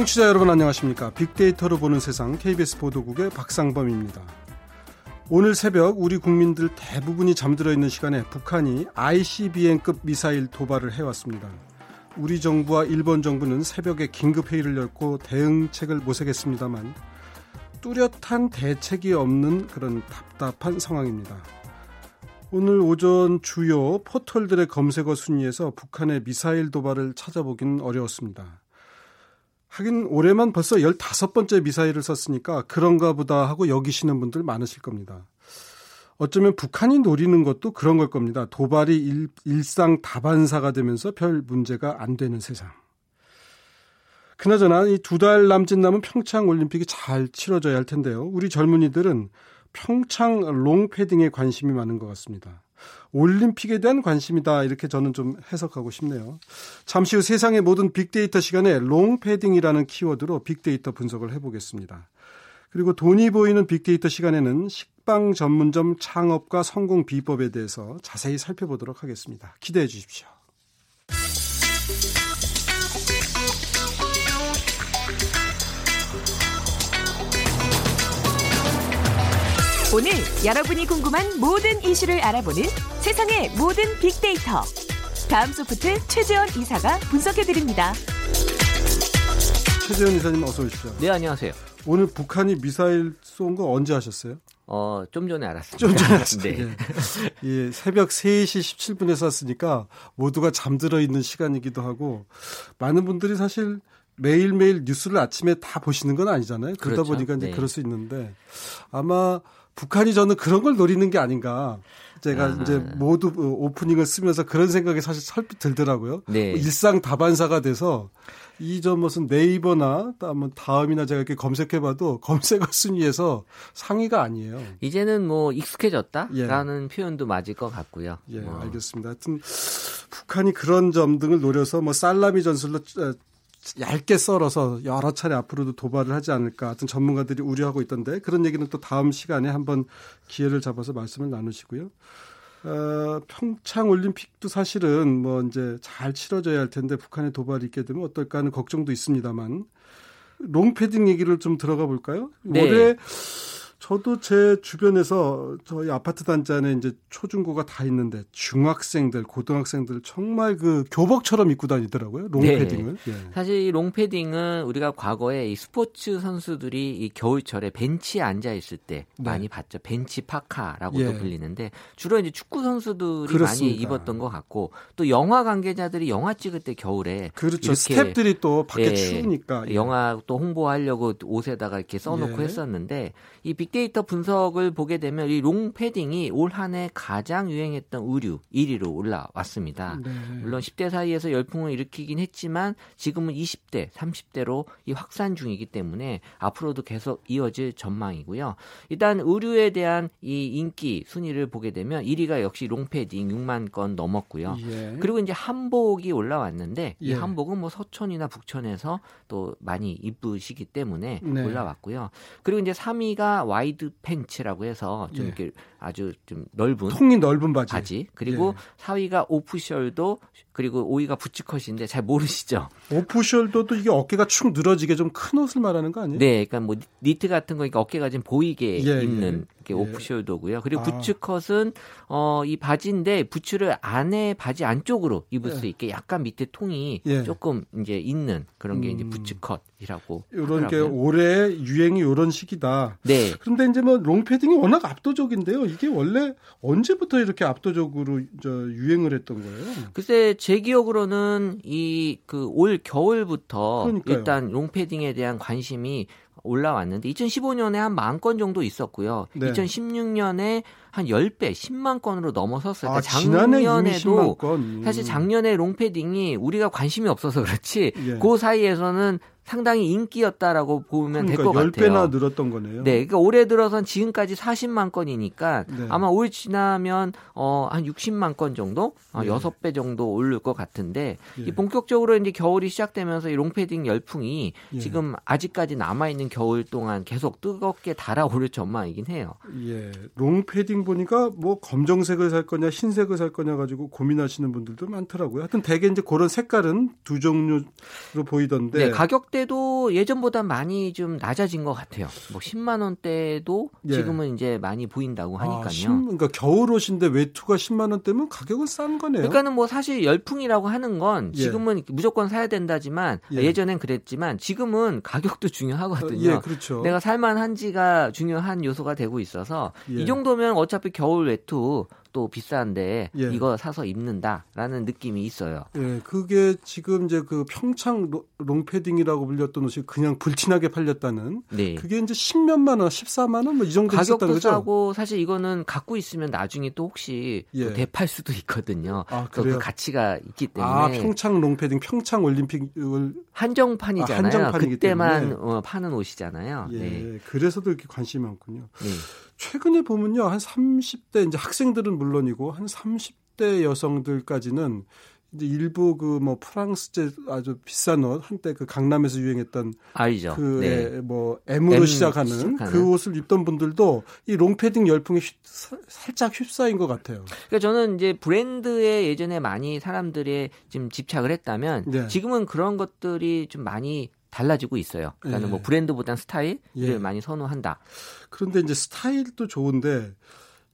청취자 여러분 안녕하십니까? 빅데이터로 보는 세상 KBS 보도국의 박상범입니다. 오늘 새벽 우리 국민들 대부분이 잠들어 있는 시간에 북한이 ICBM급 미사일 도발을 해왔습니다. 우리 정부와 일본 정부는 새벽에 긴급 회의를 열고 대응책을 모색했습니다만 뚜렷한 대책이 없는 그런 답답한 상황입니다. 오늘 오전 주요 포털들의 검색어 순위에서 북한의 미사일 도발을 찾아보긴 어려웠습니다. 하긴 올해만 벌써 15번째 미사일을 썼으니까 그런가 보다 하고 여기시는 분들 많으실 겁니다. 어쩌면 북한이 노리는 것도 그런 걸 겁니다. 도발이 일, 일상 다반사가 되면서 별 문제가 안 되는 세상. 그나저나 이 두 달 남짓 남은 평창 올림픽이 잘 치러져야 할 텐데요. 우리 젊은이들은 평창 롱패딩에 관심이 많은 것 같습니다. 올림픽에 대한 관심이다 이렇게 저는 좀 해석하고 싶네요. 잠시 후 세상의 모든 빅데이터 시간에 롱패딩이라는 키워드로 빅데이터 분석을 해보겠습니다. 그리고 돈이 보이는 빅데이터 시간에는 식빵 전문점 창업과 성공 비법에 대해서 자세히 살펴보도록 하겠습니다. 기대해 주십시오. 오늘 여러분이 궁금한 모든 이슈를 알아보는 세상의 모든 빅데이터. 다음 소프트 최재원 이사가 분석해드립니다. 최재원 이사님 어서 오십시오. 네, 안녕하세요. 오늘 북한이 미사일 쏜 거 언제 하셨어요? 어, 좀 전에 알았습니다. 좀 전에 알았어요. 네. 예. 예, 새벽 3시 17분에 쐈으니까 모두가 잠들어 있는 시간이기도 하고 많은 분들이 사실 매일매일 뉴스를 아침에 다 보시는 건 아니잖아요. 그러다 그렇죠. 보니까 이제 네. 그럴 수 있는데 아마 북한이 저는 그런 걸 노리는 게 아닌가. 제가 아. 이제 모두 어, 오프닝을 쓰면서 그런 생각이 사실 설핏 들더라고요. 네. 뭐 일상 다반사가 돼서 이저 무슨 네이버나 또뭐 다음이나 제가 이렇게 검색해봐도 검색어 순위에서 상위가 아니에요. 이제는 뭐 익숙해졌다라는 예. 표현도 맞을 것 같고요. 예, 뭐. 알겠습니다. 하여튼 북한이 그런 점 등을 노려서 뭐 살라미 전술로 어, 얇게 썰어서 여러 차례 앞으로도 도발을 하지 않을까 하여튼 전문가들이 우려하고 있던데 그런 얘기는 또 다음 시간에 한번 기회를 잡아서 말씀을 나누시고요. 어, 평창 올림픽도 사실은 뭐 이제 잘 치러져야 할 텐데 북한의 도발이 있게 되면 어떨까 하는 걱정도 있습니다만 롱패딩 얘기를 좀 들어가 볼까요? 네. 올해 저도 제 주변에서 저희 아파트 단지 안에 이제 초중고가 다 있는데 중학생들, 고등학생들 정말 그 교복처럼 입고 다니더라고요. 롱패딩을. 예. 사실 이 롱패딩은 우리가 과거에 이 스포츠 선수들이 이 겨울철에 벤치에 앉아 있을 때 네. 많이 봤죠. 벤치 파카라고도 예. 불리는데 주로 이제 축구 선수들이 그렇습니다. 많이 입었던 것 같고 또 영화 관계자들이 영화 찍을 때 겨울에 그렇죠. 스탭들이 또 밖에 예, 추우니까. 예. 영화 또 홍보하려고 옷에다가 이렇게 써놓고 예. 했었는데 이 빅 데이터 분석을 보게 되면 이 롱패딩이 올 한 해 가장 유행했던 의류 1위로 올라왔습니다. 네. 물론 10대 사이에서 열풍을 일으키긴 했지만 지금은 20대, 30대로 이 확산 중이기 때문에 앞으로도 계속 이어질 전망이고요. 일단 의류에 대한 이 인기 순위를 보게 되면 1위가 역시 롱패딩 6만 건 넘었고요. 예. 그리고 이제 한복이 올라왔는데 이 예. 한복은 뭐 서촌이나 북촌에서 또 많이 입으시기 때문에 네. 올라왔고요. 그리고 이제 3위가 wide pants라고 해서 좀 예. 이렇게 아주 좀 넓은 통이 넓은 바지. 바지 그리고 예. 4위가 off shoulder 그리고 5위가 boots cut인데 잘 모르시죠? off shoulder도 이게 어깨가 축 늘어지게 좀 큰 옷을 말하는 거 아니에요? 네, 그러니까 뭐 니트 같은 거 그러니까 어깨가 좀 보이게 예, 입는 예. 게 오프숄더고요. 그리고 아. 부츠컷은 어 이 바지인데 부츠를 안에 바지 안쪽으로 입을 예. 수 있게 약간 밑에 통이 예. 조금 이제 있는 그런 게 이제 음. 부츠컷이라고 이런 게. 올해 유행이 이런 시기다. 네. 그런데 이제 뭐 롱패딩이 워낙 압도적인데요. 이게 원래 언제부터 이렇게 압도적으로 저 유행을 했던 거예요? 글쎄 제 기억으로는 이 그 올 겨울부터 그러니까요. 일단 롱패딩에 대한 관심이 올라왔는데 2015년에 한 만 건 정도 있었고요. 네. 2016년에 한 10배, 10만 건으로 넘어섰어요. 아, 그러니까 10만 작년에도 건. 사실 작년에 롱패딩이 우리가 관심이 없어서 그렇지 예. 그 사이에서는 상당히 인기였다라고 보면 그러니까 같아요. 10배나 늘었던 거네요. 네, 그러니까 올해 들어선 지금까지 40만 건이니까 네. 아마 올 지나면 어, 한 60만 건 정도, 어, 예. 6배 정도 오를 것 같은데 예. 이 본격적으로 이제 겨울이 시작되면서 이 롱패딩 열풍이 예. 지금 아직까지 남아 있는 겨울 동안 계속 뜨겁게 달아오를 전망이긴 해요. 예, 롱패딩 롱패딩 보니까 뭐 검정색을 살 거냐 흰색을 살 거냐 가지고 고민하시는 분들도 많더라고요. 하여튼 대개 이제 그런 색깔은 두 종류로 보이던데. 네, 가격대도 예전보다 많이 좀 낮아진 것 같아요. 뭐 10만 원대도 예. 지금은 이제 많이 보인다고 하니까요. 아, 신- 그러니까 겨울 옷인데 외투가 10만 원대면 가격은 싼 거네요. 그러니까는 뭐 사실 열풍이라고 하는 건 예. 지금은 무조건 사야 된다지만 예. 예. 전엔 그랬지만 지금은 가격도 중요하거든요. 예, 그렇죠. 내가 살만한지가 중요한 요소가 되고 있어서 예. 이 정도면 어차피 겨울 외투 또 비싼데 예. 이거 사서 입는다라는 느낌이 있어요. 예, 그게 지금 이제 그 평창 로- 롱패딩이라고 불렸던 옷이 그냥 불티나게 팔렸다는 네. 그게 이제 10몇만 원, 14만 원 뭐 이 정도 있었다는 가격도 거죠. 싸고 사실 이거는 갖고 있으면 나중에 또 혹시 예. 또 되팔 수도 있거든요. 아, 그래서 그래요? 그 가치가 있기 때문에 아, 평창 롱패딩, 평창 올림픽을 한정판이잖아요. 아, 한정판이기 그때만 때문에. 어, 파는 옷이잖아요. 예, 네. 그래서도 이렇게 관심이 많군요. 네. 최근에 보면요, 한 30대 이제 학생들은 물론이고 한 30대 여성들까지는 이제 일부 그 뭐 프랑스제 아주 비싼 옷 한때 그 강남에서 유행했던 알죠. 그 네. 뭐 M으로 M 시작하는, 시작하는. 그 옷을 입던 분들도 이 롱패딩 열풍에 휩- 사- 살짝 휩싸인 것 같아요. 그러니까 저는 이제 브랜드에 예전에 많이 사람들이 지금 집착을 했다면 네. 지금은 그런 것들이 좀 많이 달라지고 있어요. 그러니까 예. 뭐 브랜드보단 스타일을 예. 많이 선호한다. 그런데 이제 스타일도 좋은데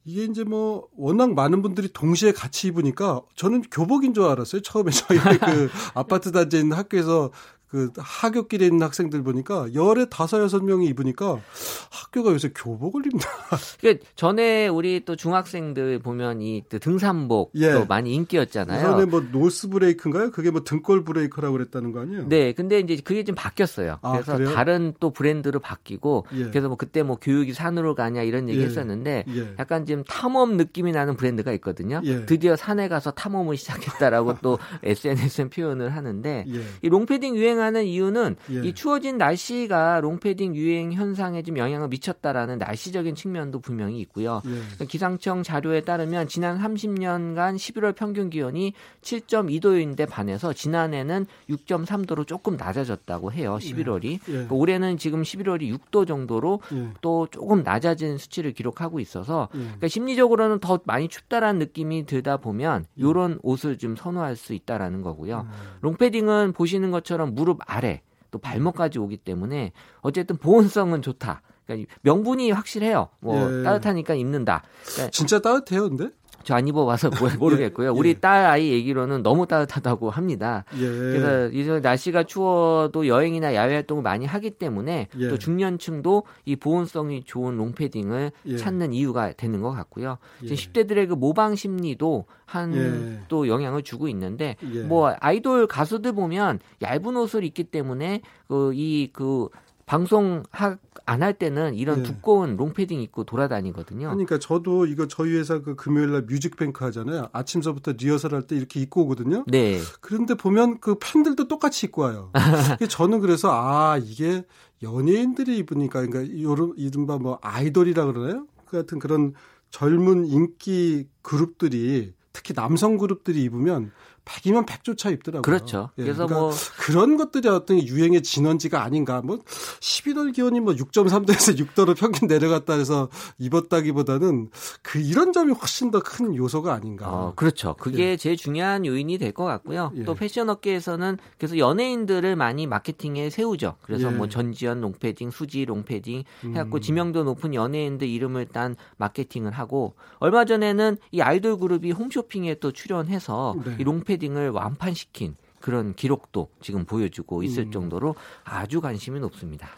이게 이제 뭐 워낙 많은 분들이 동시에 같이 입으니까 저는 교복인 줄 알았어요. 처음에 저희 그 아파트 단지에 있는 학교에서 그 하굣길에 있는 학생들 보니까 열에 다섯 여섯 명이 입으니까 학교가 요새 교복을 입나. 그러니까 전에 우리 또 중학생들 보면 이 등산복 예. 또 많이 인기였잖아요. 전에 뭐 노스 브레이크인가요? 그게 뭐 등골 브레이커라고 그랬다는 거 아니에요? 네, 근데 이제 그게 좀 바뀌었어요. 아, 그래서 그래요? 다른 또 브랜드로 바뀌고, 예. 그래서 뭐 그때 뭐 교육이 산으로 가냐 이런 얘기 예. 했었는데, 예. 약간 지금 탐험 느낌이 나는 브랜드가 있거든요. 예. 드디어 산에 가서 탐험을 시작했다라고 또 SNS에 표현을 하는데, 예. 이 롱패딩 유행하 는 이유는 예. 이 추워진 날씨가 롱패딩 유행 현상에 좀 영향을 미쳤다라는 날씨적인 측면도 분명히 있고요. 예. 기상청 자료에 따르면 지난 30년간 11월 평균 기온이 7.2도인데 반해서 지난해는 6.3도로 조금 낮아졌다고 해요. 11월이. 예. 그러니까 올해는 지금 11월이 6도 정도로 예. 또 조금 낮아진 수치를 기록하고 있어서 예. 그러니까 심리적으로는 더 많이 춥다라는 느낌이 들다 보면 이런 옷을 좀 선호할 수 있다라는 거고요. 음. 롱패딩은 보시는 것처럼 무릎 아래 또 발목까지 오기 때문에 어쨌든 보온성은 좋다. 그러니까 명분이 확실해요. 뭐 예. 따뜻하니까 입는다. 그러니까 진짜 따뜻해요, 근데? 저 안 입어봐서 모- 모르겠고요. 예. 우리 딸 아이 얘기로는 너무 따뜻하다고 합니다. 예. 그래서 이제 날씨가 추워도 여행이나 야외 활동을 많이 하기 때문에 예. 또 중년층도 이 보온성이 좋은 롱패딩을 예. 찾는 이유가 되는 것 같고요. 예. 지금 10대들의 그 모방 심리도 한 예. 또 영향을 주고 있는데 예. 뭐 아이돌 가수들 보면 얇은 옷을 입기 때문에 그 이그 방송 안 할 때는 이런 예. 두꺼운 롱패딩 입고 돌아다니거든요. 그러니까 저도 이거 저희 회사 그 금요일 날 뮤직뱅크 하잖아요. 아침서부터 리허설 할 때 이렇게 입고 오거든요. 네. 그런데 보면 그 팬들도 똑같이 입고 와요. 저는 그래서 아 이게 연예인들이 입으니까 그러니까 요런 이른바 뭐 아이돌이라 그러나요? 그 같은 그런 젊은 인기 그룹들이 특히 남성 그룹들이 입으면 100이면 100 죄다 입더라고요. 그렇죠. 예, 그래서 그러니까 뭐 그런 것들이 어떤 유행의 진원지가 아닌가. 뭐 11월 기온이 뭐 6.3도에서 6도로 평균 내려갔다 해서 입었다기보다는 그 이런 점이 훨씬 더 큰 요소가 아닌가. 어, 그렇죠. 그게 제일 중요한 요인이 될 것 같고요. 예. 또 패션 업계에서는 그래서 연예인들을 많이 마케팅에 세우죠. 그래서 예. 뭐 전지현 롱패딩, 수지 롱패딩 해갖고 음. 지명도 높은 연예인들 이름을 딴 마케팅을 하고 얼마 전에는 이 아이돌 그룹이 홈쇼핑에 또 출연해서 네. 이 롱패딩 을 완판시킨 그런 기록도 지금 보여주고 있을 음. 정도로 아주 관심이 높습니다.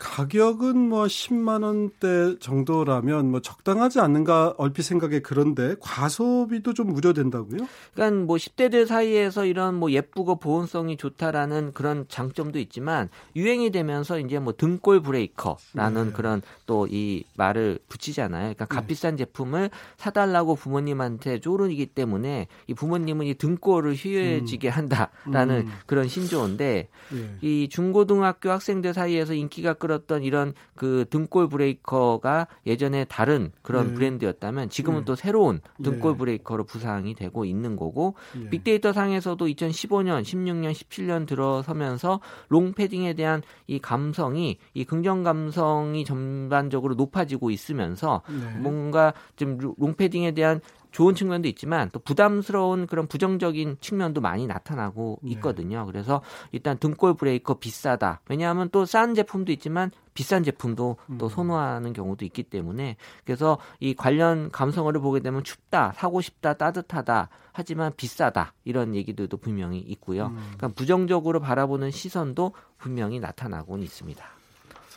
가격은 뭐 10만 원대 정도라면 뭐 적당하지 않는가 얼핏 생각에 그런데 과소비도 좀 우려된다고요? 그러니까 뭐 10대들 사이에서 이런 뭐 예쁘고 보온성이 좋다라는 그런 장점도 있지만 유행이 되면서 이제 뭐 등골 브레이커라는 네. 그런 또 이 말을 붙이잖아요. 그러니까 값비싼 제품을 사달라고 부모님한테 쪼르기 때문에 이 부모님은 이 등골을 휘어지게 한다라는 음. 그런 신조어인데 예. 이 중고등학교 학생들 사이에서 인기가 일컬었던 이런 그 등골 브레이커가 예전에 다른 그런 네. 브랜드였다면 지금은 네. 또 새로운 네. 등골 브레이커로 부상이 되고 있는 거고 예. 빅데이터 상에서도 2015년, 16년, 17년 들어서면서 롱 패딩에 대한 이 감성이 이 긍정 감성이 전반적으로 높아지고 있으면서 네. 뭔가 좀 루- 롱패딩에 대한 좋은 측면도 있지만 또 부담스러운 그런 부정적인 측면도 많이 나타나고 네. 있거든요. 그래서 일단 등골 브레이커 비싸다. 왜냐하면 또 싼 제품도 있지만 비싼 제품도 또 음. 선호하는 경우도 있기 때문에 그래서 이 관련 감성어를 보게 되면 춥다, 사고 싶다, 따뜻하다. 하지만 비싸다 이런 얘기들도 분명히 있고요. 음. 그러니까 부정적으로 바라보는 시선도 분명히 나타나고는 있습니다.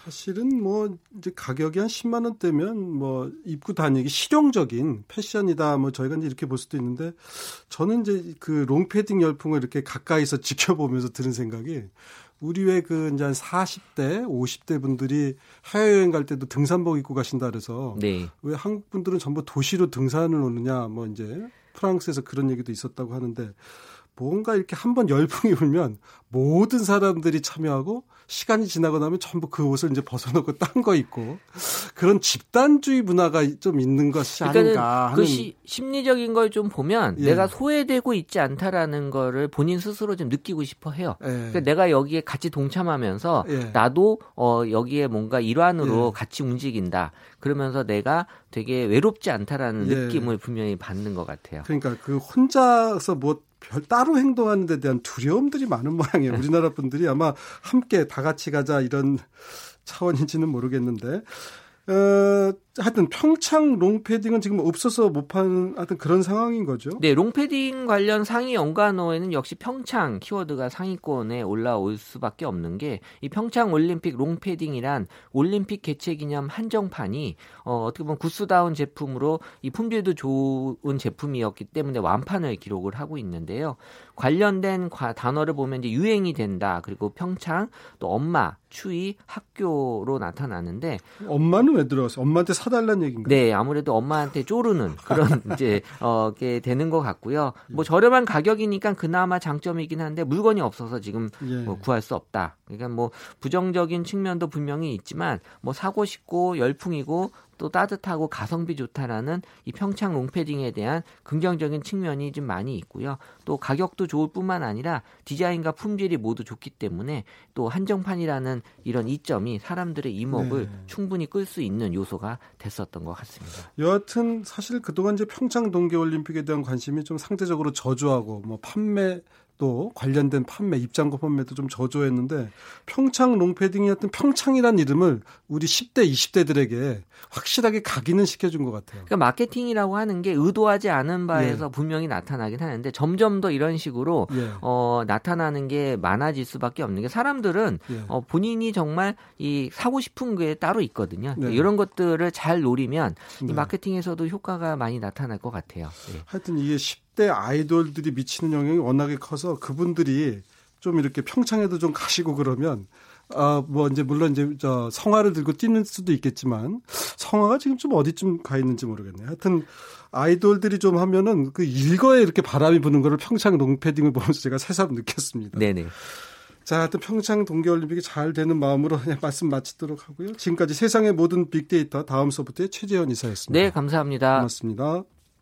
사실은 뭐 이제 가격이 한 10만 원대면 뭐 입고 다니기 실용적인 패션이다 뭐 저희가 이제 이렇게 볼 수도 있는데 저는 이제 그 롱패딩 열풍을 이렇게 가까이서 지켜보면서 드는 생각이 우리 왜그 이제 한 40대, 50대 분들이 해외여행 갈 때도 등산복 입고 가신다 그래서 네. 왜 한국 분들은 전부 도시로 등산을 오느냐 뭐 이제 프랑스에서 그런 얘기도 있었다고 하는데 뭔가 이렇게 한번 열풍이 불면 모든 사람들이 참여하고 시간이 지나고 나면 전부 그 옷을 이제 벗어놓고 딴 거 입고 그런 집단주의 문화가 좀 있는 것이 아닌가 하는 그 시, 심리적인 걸 좀 보면 예. 내가 소외되고 있지 않다라는 거를 본인 스스로 좀 느끼고 싶어 해요. 예. 그러니까 내가 여기에 같이 동참하면서 예. 나도 어 여기에 뭔가 일환으로 예. 같이 움직인다. 그러면서 내가 되게 외롭지 않다라는 예. 느낌을 분명히 받는 것 같아요. 그러니까 그 혼자서 뭐 별 따로 행동하는 데 대한 두려움들이 많은 모양이에요. 우리나라 분들이 아마 함께 다 같이 가자 이런 차원인지는 모르겠는데 어, 하여튼 평창 롱패딩은 지금 없어서 못 파는 하여튼 그런 상황인 거죠. 네, 롱패딩 관련 상위 연관어에는 역시 평창 키워드가 상위권에 올라올 수밖에 없는 게 이 평창 올림픽 롱패딩이란 올림픽 개최 기념 한정판이 어, 어떻게 보면 구스다운 제품으로 이 품질도 좋은 제품이었기 때문에 완판을 기록을 하고 있는데요. 관련된 과- 단어를 보면 이제 유행이 된다. 그리고 평창 또 엄마, 추위, 학교로 나타나는데 엄마는 왜 들어왔어? 엄마한테 사달라는 얘기인가? 네, 아무래도 엄마한테 쪼르는 그런 이제 어게 되는 것 같고요. 뭐 저렴한 가격이니까 그나마 장점이긴 한데 물건이 없어서 지금 예. 뭐 구할 수 없다. 그러니까 뭐 부정적인 측면도 분명히 있지만 뭐 사고 싶고 열풍이고 또 따뜻하고 가성비 좋다라는 이 평창 롱패딩에 대한 긍정적인 측면이 좀 많이 있고요. 또 가격도 좋을 뿐만 아니라 디자인과 품질이 모두 좋기 때문에 또 한정판이라는 이런 이점이 사람들의 이목을 네. 충분히 끌 수 있는 요소가 됐었던 것 같습니다. 여하튼 사실 그동안 이제 평창 동계올림픽에 대한 관심이 좀 상대적으로 저조하고 뭐 판매 또 관련된 판매 입장권 판매도 좀 저조했는데 평창 롱패딩이 하여튼 평창이란 이름을 우리 10대 20대들에게 확실하게 각인은 시켜준 것 같아요. 그러니까 마케팅이라고 하는 게 의도하지 않은 바에서 분명히 나타나긴 하는데 점점 더 이런 식으로 예. 어, 나타나는 게 많아질 수밖에 없는 게 사람들은 예. 어, 본인이 정말 이 사고 싶은 게 따로 있거든요. 네. 이런 것들을 잘 노리면 이 네. 마케팅에서도 효과가 많이 나타날 것 같아요. 네. 하여튼 이게 10대 아이돌들이 미치는 영향이 워낙에 커서 그분들이 좀 이렇게 평창에도 좀 가시고 그러면 아, 뭐 이제 물론 이제 저 성화를 들고 뛰는 수도 있겠지만 성화가 지금 좀 어디쯤 가 있는지 모르겠네요. 하여튼 아이돌들이 좀 하면은 그 일거에 이렇게 바람이 부는 거를 평창 롱패딩을 보면서 제가 새삼 느꼈습니다. 네네. 자, 하여튼 평창 동계올림픽이 잘 되는 마음으로 그냥 말씀 마치도록 하고요. 지금까지 세상의 모든 빅데이터 다음 소프트의 최재현 이사였습니다. 네, 감사합니다. 고맙습니다.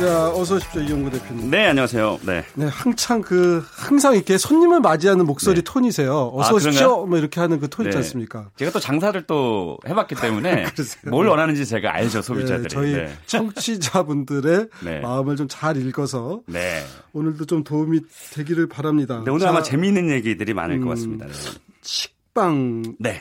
자, 어서 오십시오, 이용구 대표님. 네, 안녕하세요. 네. 네, 한창 그 항상 이렇게 손님을 맞이하는 목소리 네. 톤이세요. 어서 아, 오십시오. 뭐 이렇게 하는 그톤 있지 네. 않습니까? 제가 또 장사를 또 해봤기 때문에? 뭘 원하는지 제가 알죠, 소비자들이. 네, 저희 네. 청취자분들의 네. 마음을 좀 잘 읽어서 네. 오늘도 좀 도움이 되기를 바랍니다. 네, 오늘 자, 아마 재미있는 얘기들이 많을 음, 것 같습니다. 네. 식빵 네.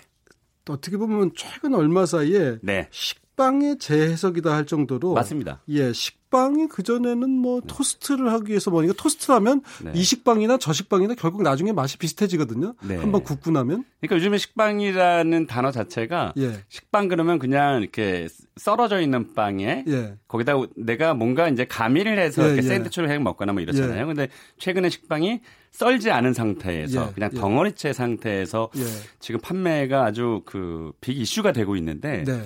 또 어떻게 보면 최근 얼마 사이에 네. 식 빵의 재해석이다 할 정도로 맞습니다. 예, 식빵이 그 전에는 뭐 토스트를 하기 위해서 뭐니까 토스트라면 네. 이 식빵이나 저 식빵이나 결국 나중에 맛이 비슷해지거든요. 네. 한번 굽고 나면. 그러니까 요즘에 식빵이라는 단어 자체가 예. 식빵 그러면 그냥 이렇게 썰어져 있는 빵에 예. 거기다 내가 뭔가 이제 가미를 해서 예, 이렇게 예. 샌드위치를 해 먹거나 뭐 이렇잖아요. 근데 최근에 식빵이 썰지 않은 상태에서 예, 그냥 예. 덩어리째 상태에서 예. 지금 판매가 아주 그 빅 이슈가 되고 있는데 네.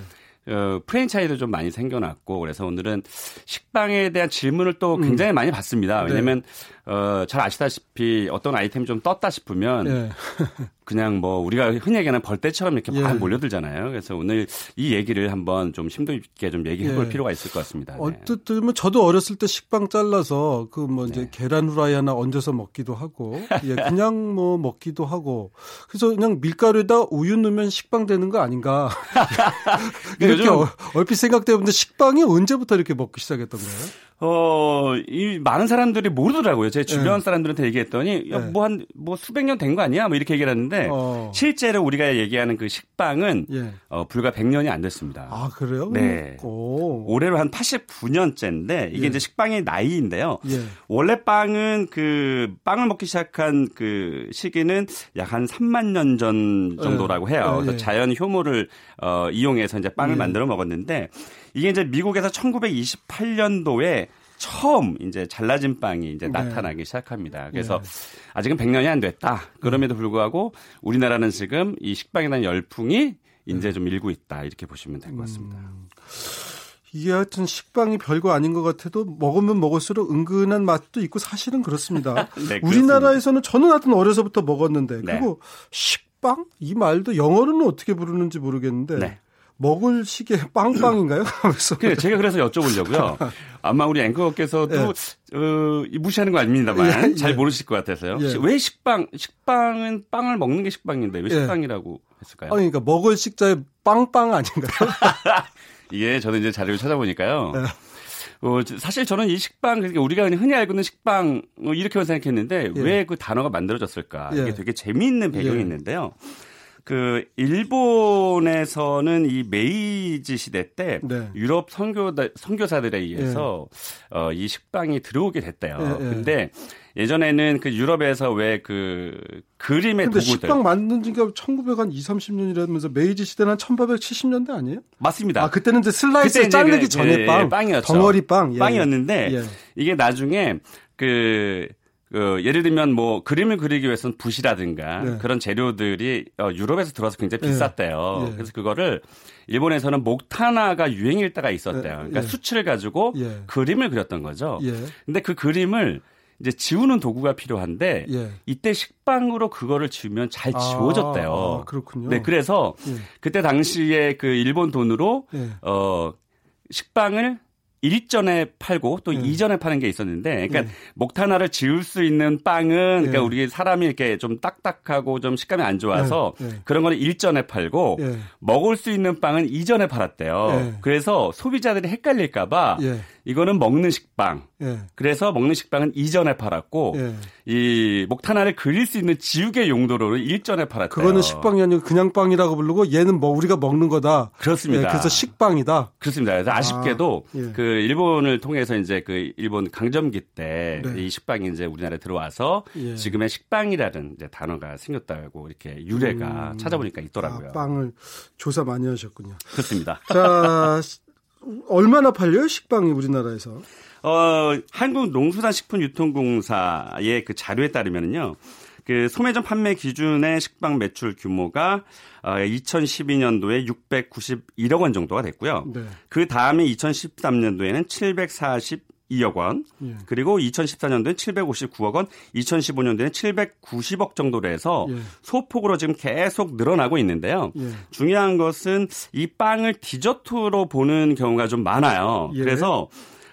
어, 프랜차이도 좀 많이 생겨났고 그래서 오늘은 식빵에 대한 질문을 또 굉장히 음. 많이 받습니다. 왜냐면 네. 어, 잘 아시다시피 어떤 아이템이 좀 떴다 싶으면 네. 그냥 뭐 우리가 흔히 얘기하는 벌떼처럼 이렇게 막 예. 몰려들잖아요. 그래서 오늘 이 얘기를 한번 좀 심도 있게 좀 얘기해 볼 예. 필요가 있을 것 같습니다. 네. 어쨌든 뭐 저도 어렸을 때 식빵 잘라서 그 뭐 이제 네. 계란 후라이 하나 얹어서 먹기도 하고 예, 그냥 뭐 먹기도 하고 그래서 그냥 밀가루에다 우유 넣으면 식빵 되는 거 아닌가 이렇게 얼핏 생각되는데 식빵이 언제부터 이렇게 먹기 시작했던 거예요? 어, 이 많은 사람들이 모르더라고요. 제 주변 네. 사람들한테 얘기했더니 야, 네. 뭐 한, 뭐 수백 년 된 거 아니야? 뭐 이렇게 얘기를 하는데 어. 실제로 우리가 얘기하는 그 식빵은 예. 어, 불과 100년이 안 됐습니다. 아, 그래요? 네. 오. 올해로 한 89년째인데 이게 예. 이제 식빵의 나이인데요. 예. 원래 빵은 그 빵을 먹기 시작한 그 시기는 약 한 3만 년 전 정도라고 해요. 예. 그래서 예. 자연 효모를 어, 이용해서 이제 빵을 예. 만들어 먹었는데 이게 이제 미국에서 1928년도에 처음 이제 잘라진 빵이 이제 네. 나타나기 시작합니다. 그래서 네. 아직은 100년이 안 됐다. 그럼에도 불구하고 우리나라는 지금 이 식빵에 대한 열풍이 이제 좀 일고 있다. 이렇게 보시면 될 것 같습니다. 음. 이게 하여튼 식빵이 별거 아닌 것 같아도 먹으면 먹을수록 은근한 맛도 있고 사실은 그렇습니다. 네, 우리나라에서는 저는 하여튼 어려서부터 먹었는데 네. 그리고 식빵 이 말도 영어로는 어떻게 부르는지 모르겠는데 네. 먹을 시계 빵빵인가요? 하면서. 그래, 제가 그래서 여쭤보려고요. 아마 우리 앵커께서도 예. 어, 무시하는 거 아닙니다만 예, 잘 예. 모르실 것 같아서요. 예. 왜 식빵? 식빵은 빵을 먹는 게 식빵인데 왜 예. 식빵이라고 했을까요? 아, 그러니까 먹을 식자에 빵빵 아닌가요? 이게 저는 이제 자료를 찾아보니까요. 예. 어, 사실 저는 이 식빵, 그러니까 우리가 흔히 알고 있는 식빵, 뭐 이렇게만 생각했는데 왜그 단어가 만들어졌을까? 이게 되게 재미있는 배경이 있는데요. 그 일본에서는 이 메이지 시대 때 네. 유럽 선교 선교사들에 의해서 네. 어, 이 식빵이 들어오게 됐대요. 네, 네. 근데 예전에는 그 유럽에서 왜 그 그림의 근데 도구들 식빵 만든 지가 1920, 30년이라면서 메이지 시대는 한 1870년대 아니에요? 맞습니다. 아, 그때는 이제 슬라이스 자르기 전에 예, 빵, 빵이었죠. 덩어리 빵, 예. 빵이었는데 예. 이게 나중에 그 그 예를 들면 뭐 그림을 그리기 위해서는 붓이라든가 네. 그런 재료들이 어, 유럽에서 들어와서 굉장히 네. 비쌌대요. 네. 그래서 그거를 일본에서는 목타나가 유행일 때가 있었대요. 네. 그러니까 예. 수치를 가지고 예. 그림을 그렸던 거죠. 예. 근데 그 그림을 이제 지우는 도구가 필요한데 예. 이때 식빵으로 그거를 지우면 잘 아, 지워졌대요. 아, 그렇군요. 네, 그래서 예. 그때 당시에 그 일본 돈으로 예. 어 식빵을 일전에 팔고 또 네. 이전에 파는 게 있었는데 그러니까 네. 목타나를 지울 수 있는 빵은 그러니까 네. 우리 사람이 이렇게 좀 딱딱하고 좀 식감이 안 좋아서 네. 네. 그런 거는 일전에 팔고 네. 먹을 수 있는 빵은 이전에 팔았대요. 그래서 소비자들이 헷갈릴까 봐 이거는 먹는 식빵. 예. 그래서 먹는 식빵은 이전에 팔았고 예. 이 목타나를 그릴 수 있는 지우개 용도로 일전에 팔았대요. 그거는 식빵이 아니고 그냥 빵이라고 부르고 얘는 뭐 우리가 먹는 거다. 그렇습니다. 예, 그래서 식빵이다. 그렇습니다. 그래서 아쉽게도 아, 예. 그 일본을 통해서 이제 그 일본 강점기 때이 네. 식빵이 이제 우리나라에 들어와서 예. 지금의 식빵이라는 이제 단어가 생겼다고 이렇게 유래가 음, 찾아보니까 있더라고요. 아, 빵을 조사 많이 하셨군요. 그렇습니다. 자, 얼마나 팔려요 식빵이 우리나라에서? 어, 한국 농수산식품유통공사의 그 자료에 따르면요. 그 소매점 판매 기준의 식빵 매출 규모가 어, 2012년도에 691억 원 정도가 됐고요. 네. 그 다음에 2013년도에는 740 2억 원, 예. 그리고 2014년도에 759억 원, 2015년도에는 790억 정도로 해서 예. 소폭으로 지금 계속 늘어나고 있는데요. 예. 중요한 것은 이 빵을 디저트로 보는 경우가 좀 많아요. 예. 그래서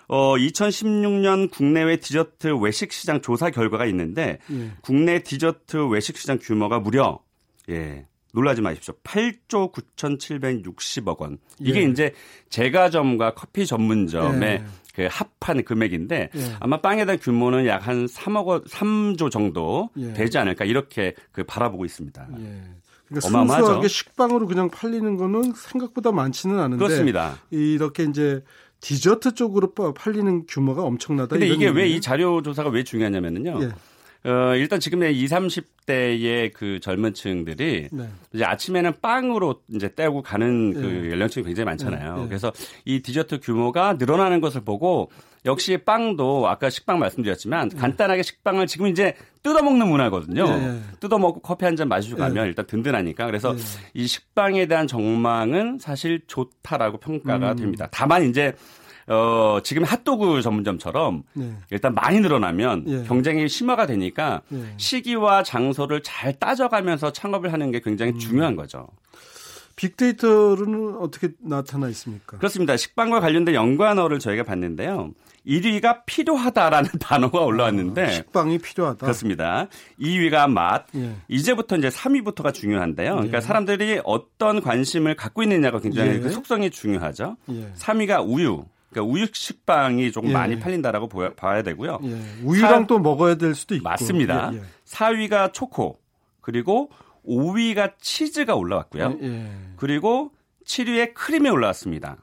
어 2016년 국내외 디저트 외식 시장 조사 결과가 있는데 예. 국내 디저트 외식 시장 규모가 무려 예. 놀라지 마십시오. 8조 9,760억 원. 이게 예. 이제 제과점과 커피 전문점의 예. 그 합한 금액인데 예. 아마 빵에 대한 규모는 약 한 3억 원, 3조 정도 예. 되지 않을까 이렇게 그 바라보고 있습니다. 예. 그러니까 어마어마하죠. 순수하게 식빵으로 그냥 팔리는 거는 생각보다 많지는 않은데 그렇습니다. 이렇게 이제 디저트 쪽으로 팔리는 규모가 엄청나다. 근데 이게 왜 이 자료 조사가 왜 중요하냐면요. 예. 어, 일단 지금의 20, 30대의 그 젊은 층들이 네. 이제 아침에는 빵으로 이제 떼고 가는 그 네. 연령층이 굉장히 많잖아요. 네. 네. 그래서 이 디저트 규모가 늘어나는 것을 보고 역시 빵도 아까 식빵 말씀드렸지만 네. 간단하게 식빵을 지금 이제 뜯어먹는 문화거든요. 네. 뜯어먹고 커피 한 잔 마시고 가면 일단 든든하니까. 그래서 이 식빵에 대한 정망은 사실 좋다라고 평가가 음. 됩니다. 다만 이제 어, 지금 핫도그 전문점처럼 네. 일단 많이 늘어나면 예. 경쟁이 심화가 되니까 예. 시기와 장소를 잘 따져가면서 창업을 하는 게 굉장히 음. 중요한 거죠. 빅데이터로는 어떻게 나타나 있습니까? 그렇습니다. 식빵과 관련된 연관어를 저희가 봤는데요. 1위가 필요하다라는 단어가 올라왔는데 아, 식빵이 필요하다. 그렇습니다. 2위가 맛. 예. 이제부터 이제 3위부터가 중요한데요. 그러니까 예. 사람들이 어떤 관심을 갖고 있느냐가 굉장히 예. 그 속성이 중요하죠. 3위가 우유. 그러니까 우유 식빵이 조금 예. 많이 팔린다라고 보야, 봐야 되고요. 예. 우유랑 사, 또 먹어야 될 수도 있고. 맞습니다. 예, 예. 4위가 초코, 그리고 5위가 치즈가 올라왔고요. 예, 예. 그리고 7위에 크림이 올라왔습니다.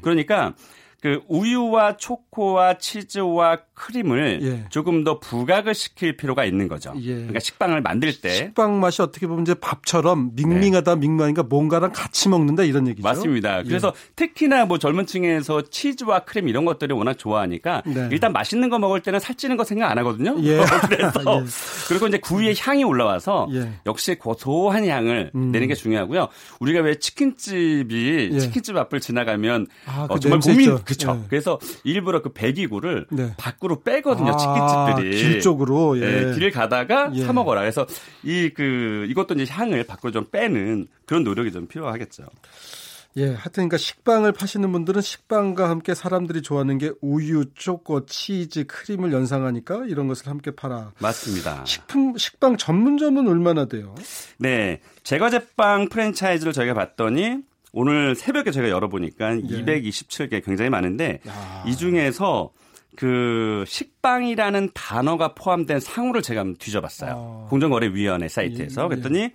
그러니까 그 우유와 초코와 치즈와 크림을 예. 조금 더 부각을 시킬 필요가 있는 거죠. 예. 그러니까 식빵을 만들 때 식빵 맛이 어떻게 보면 이제 밥처럼 밍밍하다 네. 밍밍하니까 뭔가랑 같이 먹는다 이런 얘기죠. 맞습니다. 예. 그래서 특히나 뭐 젊은 층에서 치즈와 크림 이런 것들이 워낙 좋아하니까 네. 일단 맛있는 거 먹을 때는 살찌는 거 생각 안 하거든요. 예. 그래서 예. 그리고 이제 구이의 향이 올라와서 예. 역시 고소한 향을 음. 내는 게 중요하고요. 우리가 왜 치킨집이 치킨집 앞을 지나가면 아, 그 어, 정말 고민 그렇죠. 네. 그래서 일부러 그 배기구를 네. 밖으로 빼거든요. 아, 치킨집들이 길 쪽으로 예. 네, 길을 가다가 예. 사 먹어라. 그래서 이 그 이것도 이제 향을 밖으로 좀 빼는 그런 노력이 좀 필요하겠죠. 예, 하여튼 그러니까 식빵을 파시는 분들은 식빵과 함께 사람들이 좋아하는 게 우유, 초코, 치즈, 크림을 연상하니까 이런 것을 함께 팔아. 맞습니다. 식품 식빵 전문점은 얼마나 돼요? 네, 제과제빵 프랜차이즈를 저희가 봤더니 오늘 새벽에 제가 열어보니까 예. 227개 굉장히 많은데 야. 이 중에서 그 식빵이라는 단어가 포함된 상호를 제가 뒤져봤어요. 어. 공정거래위원회 사이트에서. 예. 그랬더니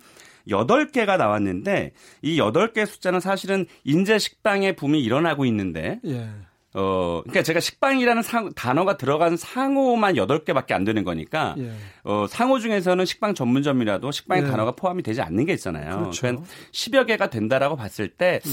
8개가 나왔는데 이 8개 숫자는 사실은 인제 식빵의 붐이 일어나고 있는데 예. 어, 그러니까 제가 식빵이라는 상, 단어가 들어간 상호만 8개밖에 안 되는 거니까 예. 어, 상호 중에서는 식빵 전문점이라도 식빵의 예. 단어가 포함이 되지 않는 게 있잖아요. 그렇죠. 그러니까 10여 개가 된다라고 봤을 때 예.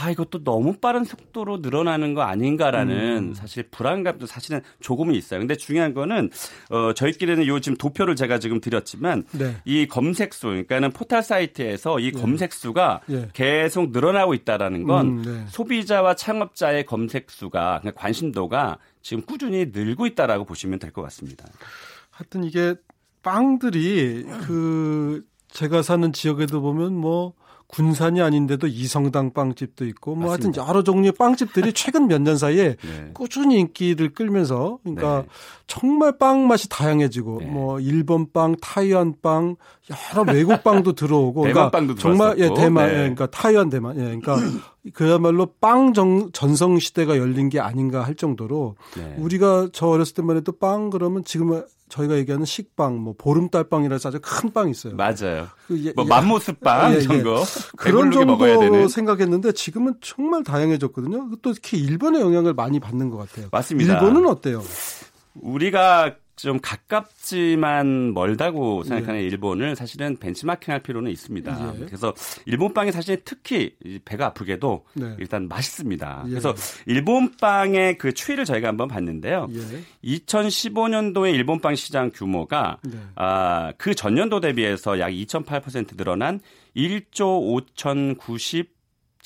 아, 이것도 너무 빠른 속도로 늘어나는 거 아닌가라는 음. 사실 불안감도 사실은 조금은 있어요. 근데 중요한 거는 어, 저희끼리는 요 지금 도표를 제가 지금 드렸지만 네. 이 검색수 그러니까는 포털 사이트에서 이 예. 검색수가 예. 계속 늘어나고 있다라는 건 음, 네. 소비자와 창업자의 검색수가 그러니까 관심도가 지금 꾸준히 늘고 있다라고 보시면 될 것 같습니다. 하여튼 이게 빵들이 그 제가 사는 지역에도 보면 뭐 군산이 아닌데도 이성당 빵집도 있고 뭐 맞습니다. 하여튼 여러 종류의 빵집들이 최근 몇 년 사이에 네. 꾸준히 인기를 끌면서 그러니까 네. 정말 빵 맛이 다양해지고 네. 뭐 일본 빵, 타이완 빵, 여러 외국 빵도 들어오고 그러니까 빵도 정말 예 대만 예, 그러니까 타이완 대만 예 그러니까 그야말로 빵 정, 전성 시대가 열린 게 아닌가 할 정도로 네. 우리가 저 어렸을 때만 해도 빵 그러면 지금 저희가 얘기하는 식빵, 뭐 보름달빵이라서 아주 큰 빵이 있어요. 맞아요. 그 예, 뭐 맘모스빵 예, 예. 정도 그런 정도 생각했는데 지금은 정말 다양해졌거든요. 또 특히 일본의 영향을 많이 받는 것 같아요. 맞습니다. 일본은 어때요? 우리가 좀 가깝지만 멀다고 생각하는 예. 일본을 사실은 벤치마킹할 필요는 있습니다. 예. 그래서 일본 빵이 사실 특히 배가 아프게도 네. 일단 맛있습니다. 예. 그래서 일본 빵의 그 추이를 저희가 한번 봤는데요. 2015년도에 예. 일본 빵 시장 규모가 네. 아, 그 전년도 대비해서 약 2.8% 늘어난 1조 5,090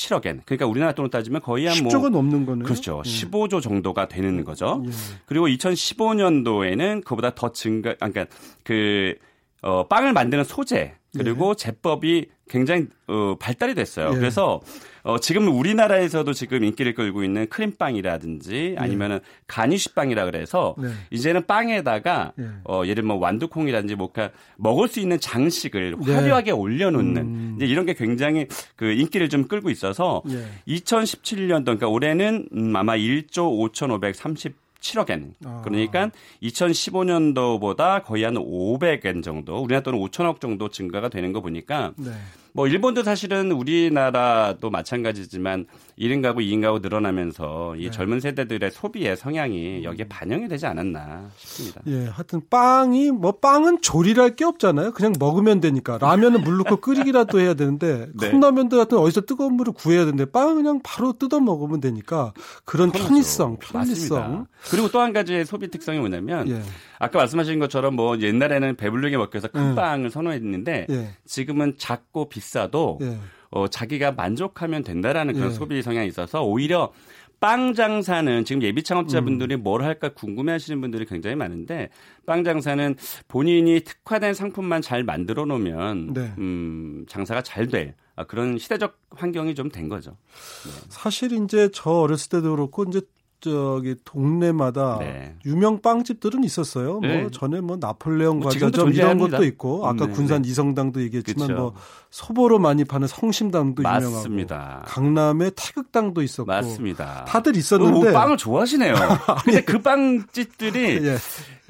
7억엔. 그러니까 우리나라 돈으로 따지면 거의 한 뭐. 10조가 넘는 거네요. 그렇죠. 15조 정도가 되는 거죠. 예. 그리고 2015년도에는 그보다 더 증가, 아, 그러니까 그, 어, 빵을 만드는 소재, 그리고 예. 제법이 굉장히 어, 발달이 됐어요. 예. 그래서 어, 지금 우리나라에서도 지금 인기를 끌고 있는 크림빵이라든지 아니면은 네. 가니쉬빵이라 그래서 네. 이제는 빵에다가 네. 어, 예를 뭐 완두콩이라든지 뭐 먹을 수 있는 장식을 네. 화려하게 올려놓는 음. 이제 이런 게 굉장히 그 인기를 좀 끌고 있어서 2017년도 그러니까 올해는 음, 아마 1조 5,530 7억엔. 아. 그러니까 2015년도보다 거의 한 500엔 정도, 우리나라 돈은 5천억 정도 증가가 되는 거 보니까 네. 뭐 일본도 사실은 우리나라도 마찬가지지만 1인 가구, 2인 가구 늘어나면서 이 네. 젊은 세대들의 소비의 성향이 여기에 반영이 되지 않았나 싶습니다. 예, 하여튼 빵이 뭐 빵은 조리할 게 없잖아요. 그냥 먹으면 되니까 라면은 물 넣고 끓이기라도 해야 되는데 네. 컵라면도 같은 어디서 뜨거운 물을 구해야 되는데 빵은 그냥 바로 뜯어 먹으면 되니까 그런 편하죠. 편리성, 편리성. 맞습니다. 그리고 또 한 가지의 소비 특성이 뭐냐면 예. 아까 말씀하신 것처럼 뭐 옛날에는 배불르게 먹기 위해서 큰 예. 빵을 선호했는데 예. 지금은 작고 비싸도 예. 어, 자기가 만족하면 된다라는 그런 예. 소비 성향이 있어서 오히려 빵 장사는 지금 예비 창업자분들이 음. 뭘 할까 궁금해 하시는 분들이 굉장히 많은데 빵 장사는 본인이 특화된 상품만 잘 만들어 놓으면 네. 음, 장사가 잘될 그런 시대적 환경이 좀 된 거죠. 네. 사실 이제 저 어렸을 때도 그렇고 이제 저기 동네마다 네. 유명 빵집들은 있었어요. 뭐 네. 뭐 전에 뭐 나폴레옹 뭐 과자점 이런 것도 있고 아까 네. 군산 네. 이성당도 얘기했지만 그쵸. 뭐 소보로 많이 파는 성심당도 맞습니다. 유명하고 강남에 태극당도 있었고 맞습니다. 다들 있었는데 오, 빵을 좋아하시네요. 근데 그 빵집들이 예.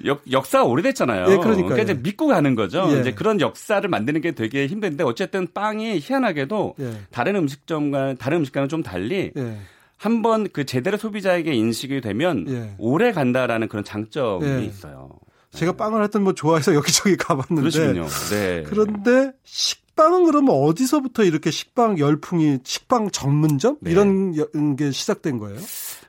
역, 역사가 오래됐잖아요. 예, 그러니까 그러니까 이제 믿고 가는 거죠. 예. 이제 그런 역사를 만드는 게 되게 힘든데 어쨌든 빵이 희한하게도 예. 다른 음식점과 다른 음식과는 좀 달리 예. 한번 그 제대로 소비자에게 인식이 되면 예. 오래 간다라는 그런 장점이 예. 있어요. 제가 빵을 하여튼 뭐 좋아해서 여기저기 가봤는데 그러시군요. 네. 그런데 식빵은 그러면 어디서부터 이렇게 식빵 열풍이 식빵 전문점 네. 이런 게 시작된 거예요?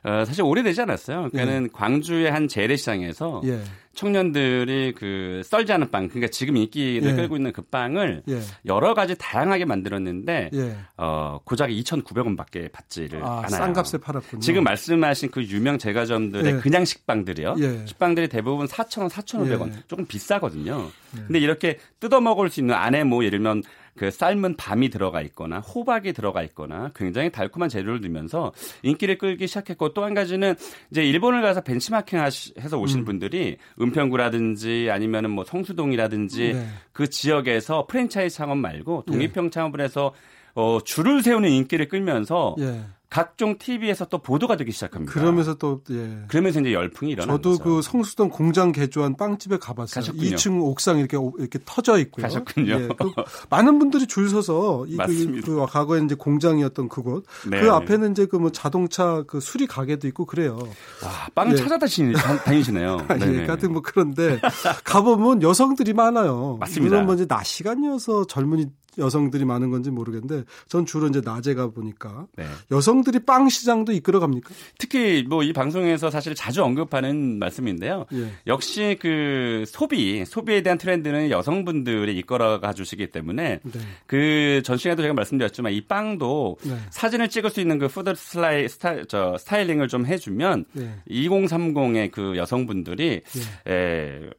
어, 사실 오래되지 않았어요. 그러니까는 예. 광주의 한 재래시장에서 예. 청년들이 그 썰지 않은 빵, 그러니까 지금 인기를 예. 끌고 있는 그 빵을 예. 여러 가지 다양하게 만들었는데 예. 어, 고작 2,900원밖에 받지를 아, 않아요. 싼 값에 팔았군요. 지금 말씀하신 그 유명 제과점들의 예. 그냥 식빵들이요. 예. 식빵들이 대부분 4,000원, 4,500원. 예. 조금 비싸거든요. 근데 이렇게 뜯어 먹을 수 있는 안에 뭐 예를 들면 그 삶은 밤이 들어가 있거나 호박이 들어가 있거나 굉장히 달콤한 재료를 넣으면서 인기를 끌기 시작했고 또 한 가지는 이제 일본을 가서 벤치마킹 해서 오신 음. 분들이 은평구라든지 아니면은 뭐 성수동이라든지 네. 그 지역에서 프랜차이즈 창업 말고 독립형 네. 창업을 해서 어 줄을 세우는 인기를 끌면서 예. 각종 TV에서 또 보도가 되기 시작합니다. 그러면서 또 예. 그러면서 이제 열풍이 일어나 저도 거죠. 그 성수동 공장 개조한 빵집에 가봤어요. 가셨군요. 2층 옥상 이렇게 이렇게 터져 있고요. 가셨군요. 예. 그 많은 분들이 줄 서서 이, 그, 그 과거에 이제 공장이었던 그곳 네. 그 앞에는 이제 그 뭐 자동차 그 수리 가게도 있고 그래요. 와, 빵을 예. 찾아다니시네요. 예, 같은 뭐 그런데 가보면 여성들이 많아요. 맞습니다. 물론 뭐 이제 낮 시간이어서 젊은이 여성들이 많은 건지 모르겠는데 전 주로 이제 낮에 가 보니까 네. 여성들이 빵 시장도 이끌어 갑니까? 특히 뭐 이 방송에서 사실 자주 언급하는 말씀인데요. 예. 역시 그 소비 소비에 대한 트렌드는 여성분들이 이끌어 가 주시기 때문에 네. 그전 시간에도 제가 말씀드렸지만 이 빵도 네. 사진을 찍을 수 있는 그 푸드 슬라이 스타 저 스타일링을 좀 해주면 2030의 그 여성분들이 예. 에,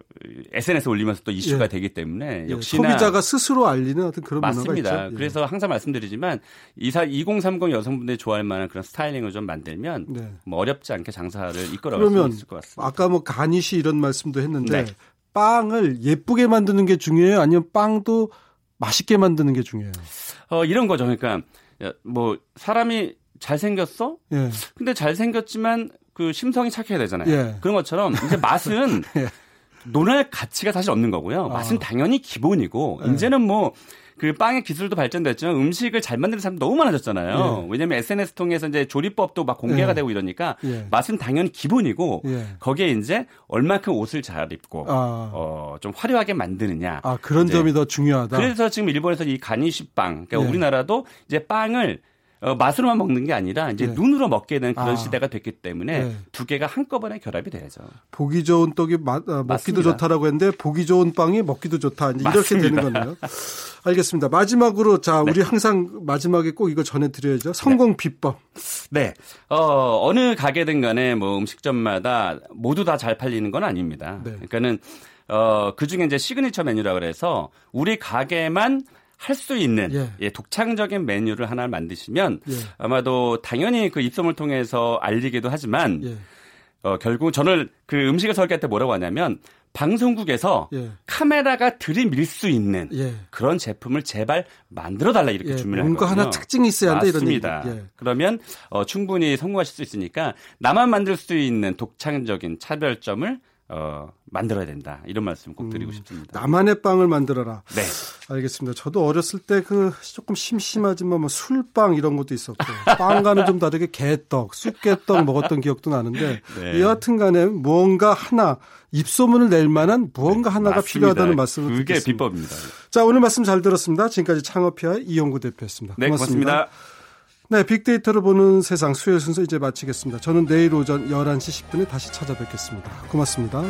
SNS 올리면서 또 이슈가 예. 되기 때문에 예. 역시나 소비자가 스스로 알리는 어떤 그런 맞습니다. 예. 그래서 항상 말씀드리지만 이사 2030 여성분들이 좋아할 만한 그런 스타일링을 좀 만들면 네. 뭐 어렵지 않게 장사를 이끌어갈 수 있을 것 같습니다. 아까 뭐 가니시 이런 말씀도 했는데 네. 빵을 예쁘게 만드는 게 중요해요? 아니면 빵도 맛있게 만드는 게 중요해요? 어, 이런 거죠. 그러니까 뭐 사람이 잘 생겼어? 예. 근데 잘 생겼지만 그 심성이 착해야 되잖아요. 예. 그런 것처럼 이제 맛은 예. 논할 가치가 사실 없는 거고요. 맛은 아. 당연히 기본이고 네. 이제는 뭐 그 빵의 기술도 발전됐지만 음식을 잘 만드는 사람 너무 많아졌잖아요. 예. 왜냐하면 SNS 통해서 이제 조리법도 막 공개가 예. 되고 이러니까 예. 맛은 당연히 기본이고 예. 거기에 이제 얼마큼 옷을 잘 입고 아. 어, 좀 화려하게 만드느냐. 아 그런 점이 더 중요하다. 그래서 지금 일본에서 이 가니시빵, 그러니까 예. 우리나라도 이제 빵을 어, 맛으로만 먹는 게 아니라 이제 네. 눈으로 먹게 되는 그런 아. 시대가 됐기 때문에 네. 두 개가 한꺼번에 결합이 돼야죠. 보기 좋은 떡이 마, 아, 먹기도 좋다라고 했는데 보기 좋은 빵이 먹기도 좋다. 이제 이렇게 되는 거네요. 알겠습니다. 마지막으로 자 네. 우리 항상 마지막에 꼭 이거 전해드려야죠. 성공 네. 비법. 네. 어, 어느 가게든 간에 뭐 음식점마다 모두 다 잘 팔리는 건 아닙니다. 네. 그러니까는 어, 그 중에 이제 시그니처 메뉴라 그래서 우리 가게만 할 수 있는 예. 예. 독창적인 메뉴를 하나 만드시면 예. 아마도 당연히 그 입소문을 통해서 알리기도 하지만 예. 어, 결국 저는 그 음식을 설계할 때 뭐라고 하냐면 방송국에서 예. 카메라가 들이밀 수 있는 예. 그런 제품을 제발 만들어 달라 이렇게 주문을 뭔가 하거든요. 하나 특징이 있어야 한다 이런 얘기입니다. 그러면 어, 충분히 성공하실 수 있으니까 나만 만들 수 있는 독창적인 차별점을 어, 만들어야 된다. 이런 말씀 꼭 드리고 음, 싶습니다. 나만의 빵을 만들어라. 네. 알겠습니다. 저도 어렸을 때 그 조금 심심하지만 뭐 술빵 이런 것도 있었고 빵과는 좀 다르게 개떡, 쑥개떡 먹었던 기억도 나는데 네. 여하튼 간에 무언가 하나 입소문을 낼 만한 무언가 네, 하나가 맞습니다. 필요하다는 말씀을 그게 듣겠습니다. 비법입니다. 자, 오늘 말씀 잘 들었습니다. 지금까지 창업피아 이용구 대표였습니다. 네, 고맙습니다. 고맙습니다. 네, 빅데이터로 보는 세상 수요일 순서 이제 마치겠습니다. 저는 내일 오전 11시 10분에 다시 찾아뵙겠습니다. 고맙습니다.